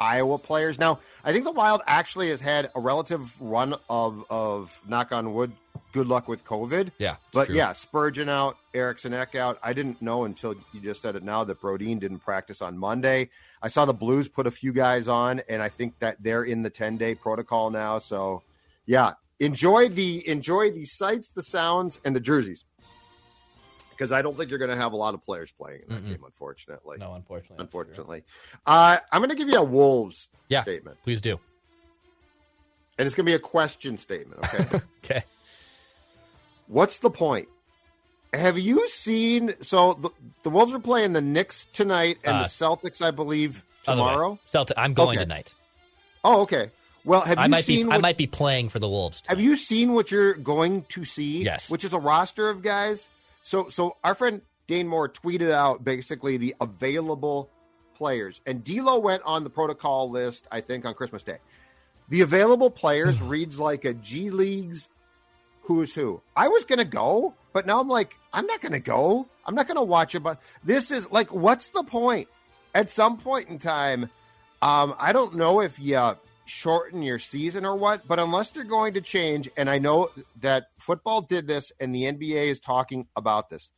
Iowa players now. I think the Wild actually has had a relative run of of knock on wood. Good luck with COVID. Yeah, But true. yeah, Spurgeon out, Eriksson Ek out. I didn't know until you just said it now that Brodin didn't practice on Monday. I saw the Blues put a few guys on, and I think that they're in the ten day protocol now. So yeah, enjoy the enjoy the sights, the sounds, and the jerseys. Because I don't think you're going to have a lot of players playing in that Mm-mm. game, unfortunately. No, unfortunately. Unfortunately, uh, I'm going to give you a Wolves Yeah. statement, Please do. and it's going to be a question statement. Okay. Okay. What's the point? Have you seen? So the, the Wolves are playing the Knicks tonight and Uh, the Celtics, I believe, tomorrow. Celtic. I'm going Okay. tonight. Oh, okay. Well, have you might seen? be. what, I might be playing for the Wolves. Have you seen what you're going to see? Yes. Which is a roster of guys. So, so our friend Dane Moore tweeted out basically the available players, and D'Lo went on the protocol list. I think on Christmas Day. The available players reads like a G League's who's who. I was gonna go, but now I'm like, I'm not gonna go. I'm not gonna watch it. But this is like, what's the point? At some point in time, um, I don't know if you shorten your season or what, but unless they're going to change, and I know that football did this, and the NBA is talking about this.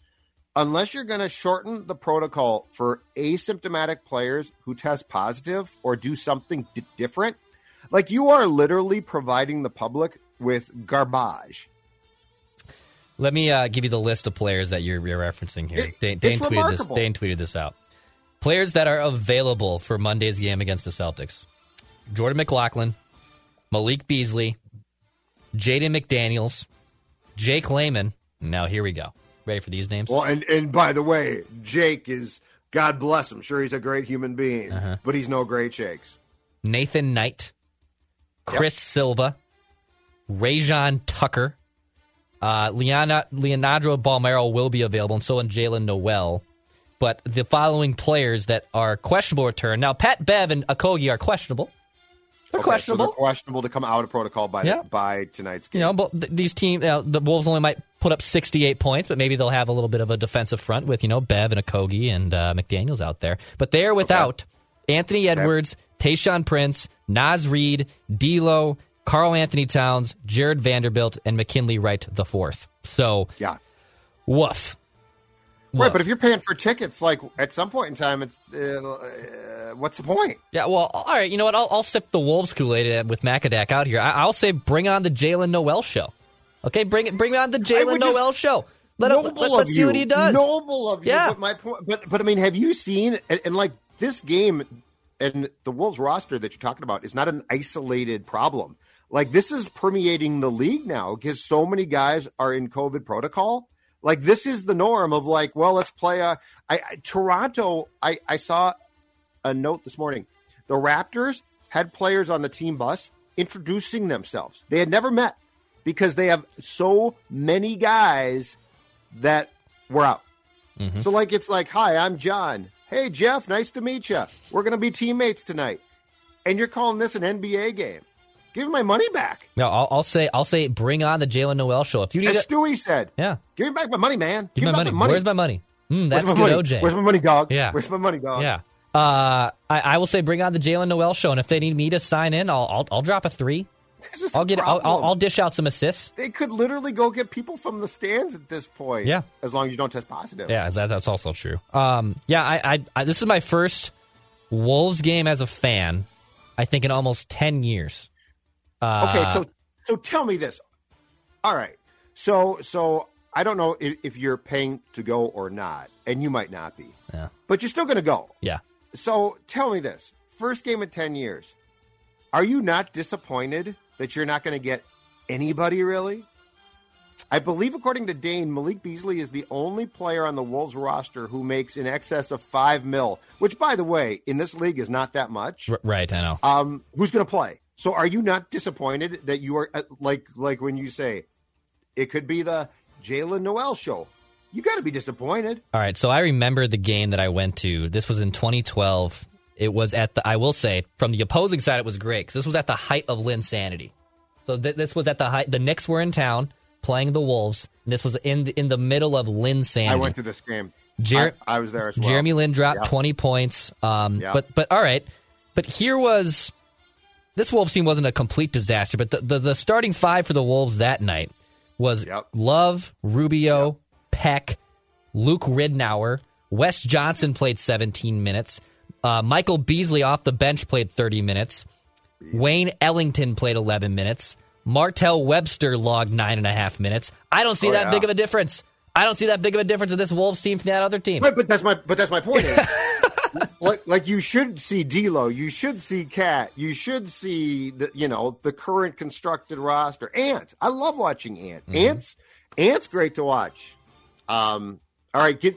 Unless you're going to shorten the protocol for asymptomatic players who test positive or do something d- different, like you are literally providing the public with garbage. Let me uh, give you the list of players that you're, you're referencing here. It- Dane, Dane tweeted this. Dane tweeted this out. Players that are available for Monday's game against the Celtics: Jordan McLaughlin, Malik Beasley, Jaden McDaniels, Jake Layman. Now here we go. Ready for these names? Well, and and by the way, Jake is God bless him. Sure, he's a great human being, Uh-huh. but he's no great shakes. Nathan Knight, Chris Silva, Rayjon Tucker, uh, Leona, Leonardo Bolmaro will be available, and so will Jaylen Nowell. But the following players that are questionable return now: Pat Bev and Okogie are questionable. They're Okay, so questionable. they're questionable to come out of protocol by Yeah. by tonight's game. you know, but th- these teams, know, the Wolves only might put up 68 points, but maybe they'll have a little bit of a defensive front with, you know, Bev and Okogie and uh, McDaniels out there. But they are without Anthony Edwards, Tayshawn Prince, Naz Reid, D'Lo, Karl-Anthony Towns, Jarred Vanderbilt, and McKinley Wright the fourth. So, yeah. woof. Right, but if you're paying for tickets, like at some point in time, it's uh, uh, what's the point? Yeah, well, all right. You know what? I'll, I'll sip the Wolves Kool Aid with Macadac out here. I, I'll say, bring on the Jaylen Nowell show. Okay, bring it. Bring on the Jaylen Nowell show. Let noble him, let, let's see what he does. Noble of you. Yeah. But my point, but but I mean, have you seen and, and like this game and the Wolves roster that you're talking about is not an isolated problem. Like this is permeating the league now because so many guys are in COVID protocol. Like this is the norm of like, well, let's play a I, I Toronto. I I saw a note this morning. The Raptors had players on the team bus introducing themselves. They had never met because they have so many guys that were out. Mm-hmm. So, like, it's like, hi, I'm John. Hey, Jeff, nice to meet you. We're going to be teammates tonight. And you're calling this an NBA game. Give me my money back. No, I'll, I'll say, I'll say, bring on the Jaylen Nowell show. If you need, As a, Stewie said, yeah, give me back my money, man. give me me my back money. Where's my money? Mm, that's Where's good, my money? OJ. Where's my money, dog? Yeah. Where's my money, dog? yeah. Uh, I, I will say, bring on the Jaylen Nowell show, and if they need me to sign in, I'll, I'll, I'll drop a three. I'll get, I'll, I'll. I'll dish out some assists. They could literally go get people from the stands at this point. Yeah. As long as you don't test positive. Yeah, that, that's also true. Um, yeah, I, I, I, this is my first Wolves game as a fan. I think in almost ten years. Uh, Okay, so so tell me this. All right. So so I don't know if, if you're paying to go or not, and you might not be. Yeah. But you're still going to go. yeah, So tell me this. First game in 10 years. Are you not disappointed that you're not going to get anybody really? I believe, according to Dane, Malik Beasley is the only player on the Wolves roster who makes in excess of five mil, which, by the way, in this league is not that much. Right, I know. Um, who's going to play? So, are you not disappointed that you are uh, like like when you say it could be the Jaylen Nowell show? You got to be disappointed. All right, so I remember the game that I went to. This was in 2012. It was at the. I will say, from the opposing side, it was great because this was at the height of Linsanity. So th- this was at the height. The Knicks were in town playing the Wolves. This was in the, in the middle of Linsanity. I went to this game. Jer- I, I was there as well. Jeremy Lin dropped Yep. 20 points. Um, Yep. But but all right. But here was this Wolves team wasn't a complete disaster. But the, the, the starting five for the Wolves that night was Yep. Love, Rubio, Pek, Luke Ridnour, Wes Johnson played 17 minutes. Uh, Michael Beasley off the bench played 30 minutes. Wayne Ellington played 11 minutes. Martell Webster logged nine and a half minutes. I don't see Oh, that yeah. big of a difference. I don't see that big of a difference in this Wolves team from that other team. But, but that's my but that's my point. Is, like like you should see D'Lo, you should see KAT, you should see the you know the current constructed roster. Ant, I love watching Ant. Mm-hmm. Ant's Ant's great to watch. Um, all right, give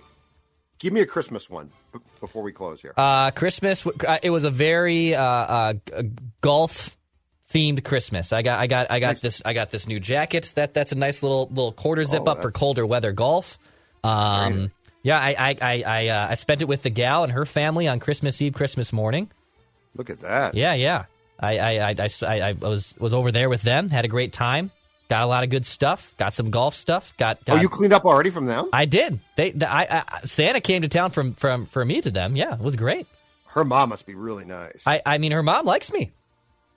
give me a Christmas one before we close here. Uh, Christmas. uh, It was a very uh, uh, golf themed Christmas. I got, I got, I got Nice. this. I got this new jacket. That that's a nice little little quarter zip Oh, up for colder weather golf. Um, yeah, I I I I, uh, I spent it with the gal and her family on Christmas Eve, Christmas morning. Look at that. Yeah, yeah. I I, I, I, I I was was over there with them. Had a great time. Got a lot of good stuff. Got some golf stuff. Got. got Oh, you cleaned up already from them? I did. They. The, I, I Santa came to town from from for me to them. Yeah, it was great. Her mom must be really nice. I, I mean, her mom likes me.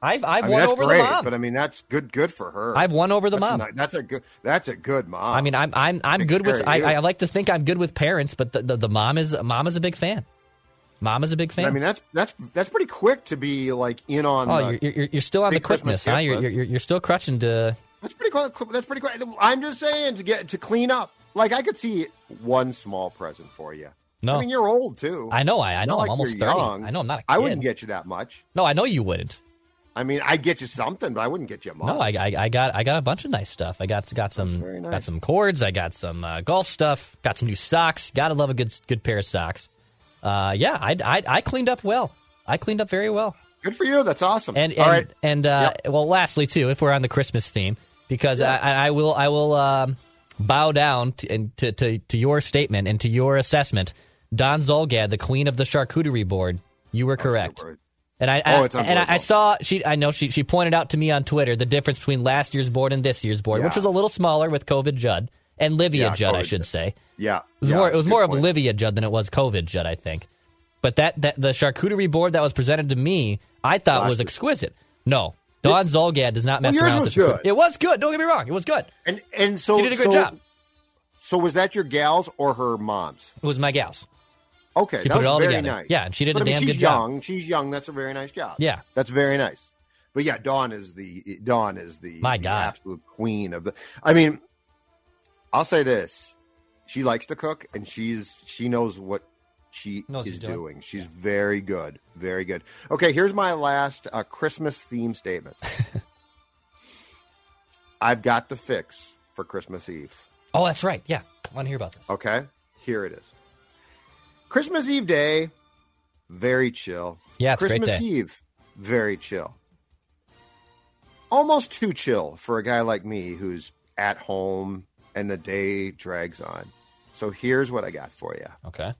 I've I've I mean, won that's over great, the mom. but I mean that's good. Good for her. I've won over the that's mom. A, that's a good. That's a good mom. I mean, I'm I'm I'm Takes good with. I. I like to think I'm good with parents, but the, the, the mom is mom is a big fan. Mom is a big fan. I mean, that's that's that's pretty quick to be like in on. oh, the- you're, you're you're still on the big Christmas quickness, huh? You're, you're you're still crutching to. That's pretty quick. That's pretty cool. I'm just saying to get to clean up. Like I could see one small present for you. No. I mean you're old too. I know. I I know. like I'm almost thirty. young. I know. I'm not a kid. I wouldn't get you that much. No, I know you wouldn't. I mean, I'd get you something, but I wouldn't get you a much. No, I, I, I got I got a bunch of nice stuff. I got got some nice. got some cords. I got some uh, golf stuff. Got some new socks. Gotta love a good good pair of socks. Uh, yeah, I, I I cleaned up well. I cleaned up very well. Good for you. That's awesome. And and All right. and uh, well, lastly too, if we're on the Christmas theme, because I, I I will I will um, bow down to, and to, to to your statement and to your assessment. Dawn Zulgad, the queen of the charcuterie board, you were correct. And I, Oh, I- it's and I, I saw she I know she she pointed out to me on Twitter the difference between last year's board and this year's board, which was a little smaller with COVID Judd and Livia Yeah, Judd, I should Judd. say. Yeah. It was yeah, more. It was good more of point. Olivia Judd than it was COVID Judd, I think. But that, that the charcuterie board that was presented to me, I thought Last was week. exquisite. No, Dawn Zulgad does not mess Well, yours around. with the good. It was good. Don't get me wrong. It was good. And and so She did a great so, job. So was that your gals or her mom's? It was my gals. Okay, She that put was it all very together. nice. Yeah, and she did but a I mean, damn she's good job. young. She's young. That's a very nice job. Yeah. that's very nice. But yeah, Dawn is the Dawn is the My the God. absolute queen of the. I mean, I'll say this: she likes to cook, and she's she knows what she Knows is she's doing. doing. She's very good, very good. Okay, here's my last uh, Christmas theme statement. I've got the fix for Christmas Eve. Oh, that's right. Yeah, I want to hear about this. Okay, here it is. Christmas Eve day, very chill. Yeah, it's a great Christmas day. Eve, very chill. Almost too chill for a guy like me who's at home and the day drags on. So here's what I got for you. Okay.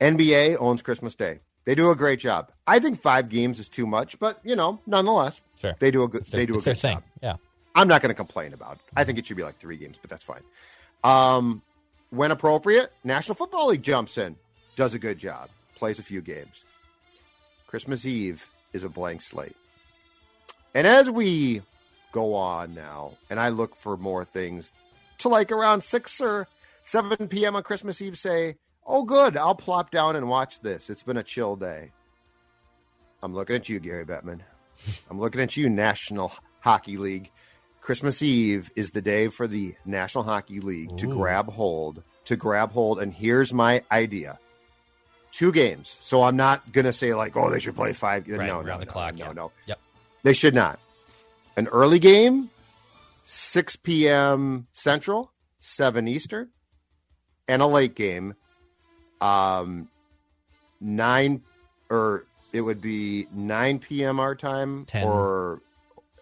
NBA owns Christmas Day. They do a great job. I think five games is too much, but you know, nonetheless, Sure. they do a good. Their, they do a good thing. job. Yeah. I'm not going to complain about it. I think it should be like three games, but that's fine. Um, when appropriate, National Football League jumps in, does a good job, plays a few games. Christmas Eve is a blank slate. And as we go on now, and I look for more things to like around 6 or 7 p.m. on Christmas Eve say, oh, good, I'll plop down and watch this. It's been a chill day. I'm looking at you, Gary Bettman. I'm looking at you, National Hockey League. Christmas Eve is the day for the National Hockey League to grab hold, to grab hold. And here's my idea: two games. So I'm not gonna say like, oh, they should play five. Right, no, around no, the no, clock. No, yeah. no, Yep. they should not. An early game, 6 p.m. Central, 7 Eastern, and a late game. Um, 9 or it would be 9 p.m. our time 10. or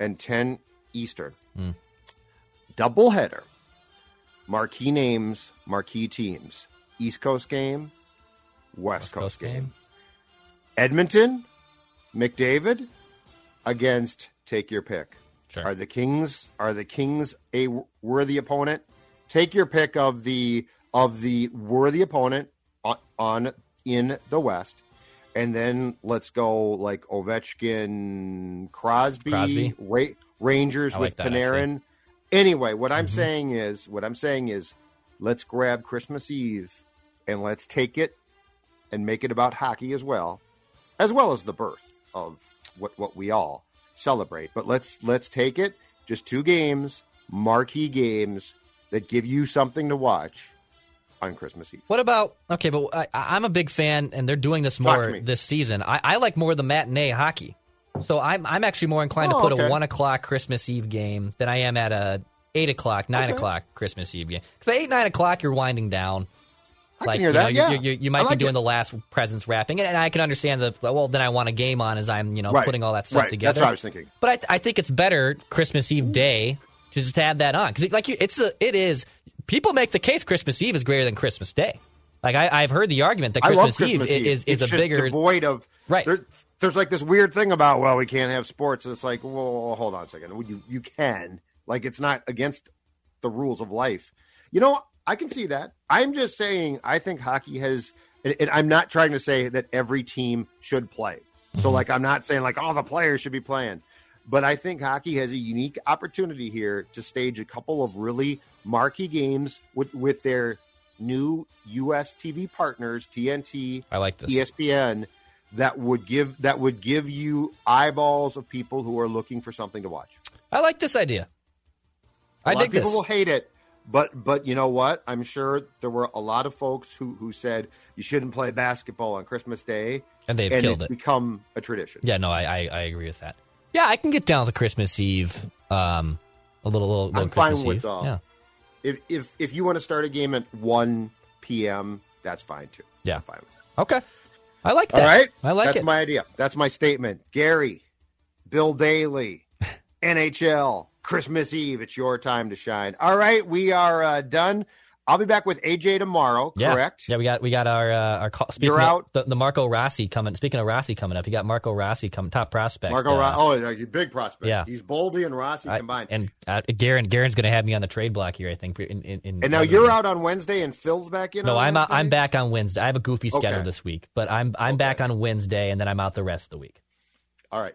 and 10 Eastern. Mm. Doubleheader. Marquee names, marquee teams. East Coast game, West, West Coast, Coast game. game. Edmonton, McDavid against take your pick. Sure. Are the Kings are the Kings a worthy opponent? Take your pick of the of the worthy opponent on, on in the West, and then let's go like Ovechkin, Crosby, Crosby. Ra- Rangers with that, Panarin. Anyway, what I'm Mhm. saying is what I'm saying is let's grab Christmas Eve and let's take it and make it about hockey as well, as well as the birth of what what we all celebrate. But let's let's take it just two games, marquee games that give you something to watch on Christmas Eve. What about okay? But I, I'm a big fan, and they're doing this more this season. I, I like more the matinee hockey, so I'm I'm actually more inclined Oh, to put okay. a one o'clock Christmas Eve game than I am at a eight o'clock, nine Okay. o'clock Christmas Eve game. Because at eight nine o'clock, you're winding down. I like you that. know, yeah, you, you, you might I be doing it. the last presents wrapping, and, and I can understand the well. Then I want a game on as I'm you know Right. putting all that stuff right. together. That's what I was thinking. But I, I think it's better Christmas Eve day to just have that on because like you, it's a, it is. People make the case Christmas Eve is greater than Christmas Day. Like I, I've heard the argument that Christmas, Christmas Eve Eve. is is it's a just bigger devoid of Right. There, there's like this weird thing about well, we can't have sports. It's like well, hold on a second. You you can like it's not against the rules of life. You know, I can see that. I'm just saying I think hockey has, and, and I'm not trying to say that every team should play. So mm-hmm. like I'm not saying like all the players should be playing. But I think hockey has a unique opportunity here to stage a couple of really marquee games with, with their new U.S. TV partners, TNT, I like this. ESPN, that would give that would give you eyeballs of people who are looking for something to watch. I like this idea. A I of people this. will hate it, but but you know what? I'm sure there were a lot of folks who who said you shouldn't play basketball on Christmas Day, and they've and killed it's it. become a tradition. Yeah, no, I, I I agree with that. Yeah, I can get down with Christmas Eve. Um, a little little, little I'm fine Christmas with Eve. uh, yeah, if if if you want to start a game at one p.m., that's fine too. Yeah. I'm fine okay. I like that. All right, I like that's it. my idea. That's my statement. Gary, Bill Daly, NHL, Christmas Eve. It's your time to shine. All right, we are uh, done. I'll be back with AJ tomorrow. Correct. Yeah, we got we got our uh, our call, speaking You're of out. The, the Marco Rossi coming. Speaking of Rossi coming up, you got Marco Rossi coming top prospect. Marco, uh, Ro- oh, yeah, big prospect. yeah. he's Boldy and Rossi I- combined. and uh, Guerin Guerin's going to have me on the trade block here. I think. In, in, in And now you're out on Wednesday, and Phil's back in. No, I'm out, I'm back on Wednesday. I have a goofy schedule Okay. this week, but I'm I'm back on Wednesday, and then I'm out the rest of the week. All right,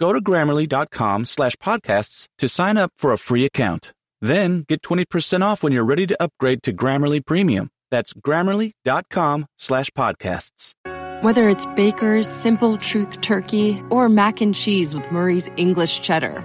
Go to grammarly.com slash podcasts to sign up for a free account. Then get 20% off when you're ready to upgrade to Grammarly Premium. That's grammarly.com slash podcasts. Whether it's Baker's Simple Truth Turkey or mac and cheese with Murray's English Cheddar